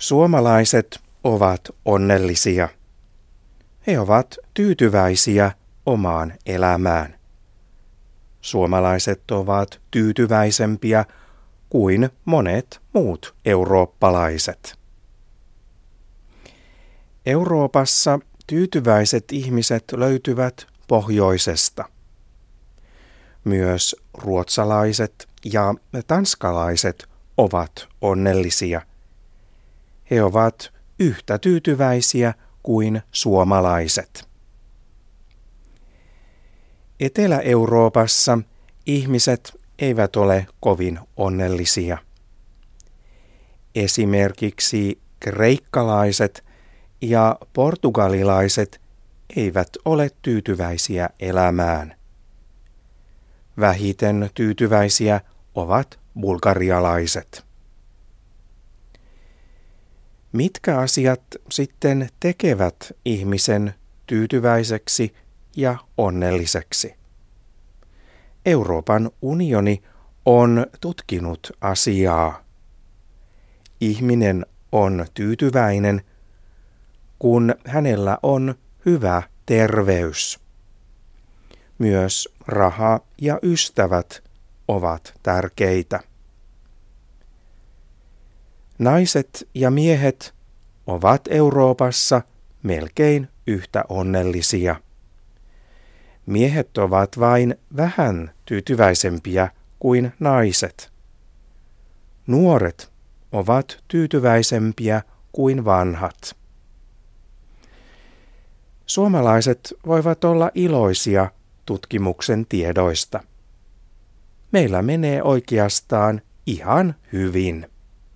Suomalaiset ovat onnellisia. He ovat tyytyväisiä omaan elämään. Suomalaiset ovat tyytyväisempiä kuin monet muut eurooppalaiset. Euroopassa tyytyväiset ihmiset löytyvät pohjoisesta. Myös ruotsalaiset ja tanskalaiset ovat onnellisia. He ovat yhtä tyytyväisiä kuin suomalaiset. Etelä-Euroopassa ihmiset eivät ole kovin onnellisia. Esimerkiksi kreikkalaiset ja portugalilaiset eivät ole tyytyväisiä elämään. Vähiten tyytyväisiä ovat bulgarialaiset. Mitkä asiat sitten tekevät ihmisen tyytyväiseksi ja onnelliseksi? Euroopan unioni on tutkinut asiaa. Ihminen on tyytyväinen, kun hänellä on hyvä terveys. Myös raha ja ystävät ovat tärkeitä. Naiset ja miehet ovat Euroopassa melkein yhtä onnellisia. Miehet ovat vain vähän tyytyväisempiä kuin naiset. Nuoret ovat tyytyväisempiä kuin vanhat. Suomalaiset voivat olla iloisia tutkimuksen tiedoista. Meillä menee oikeastaan ihan hyvin.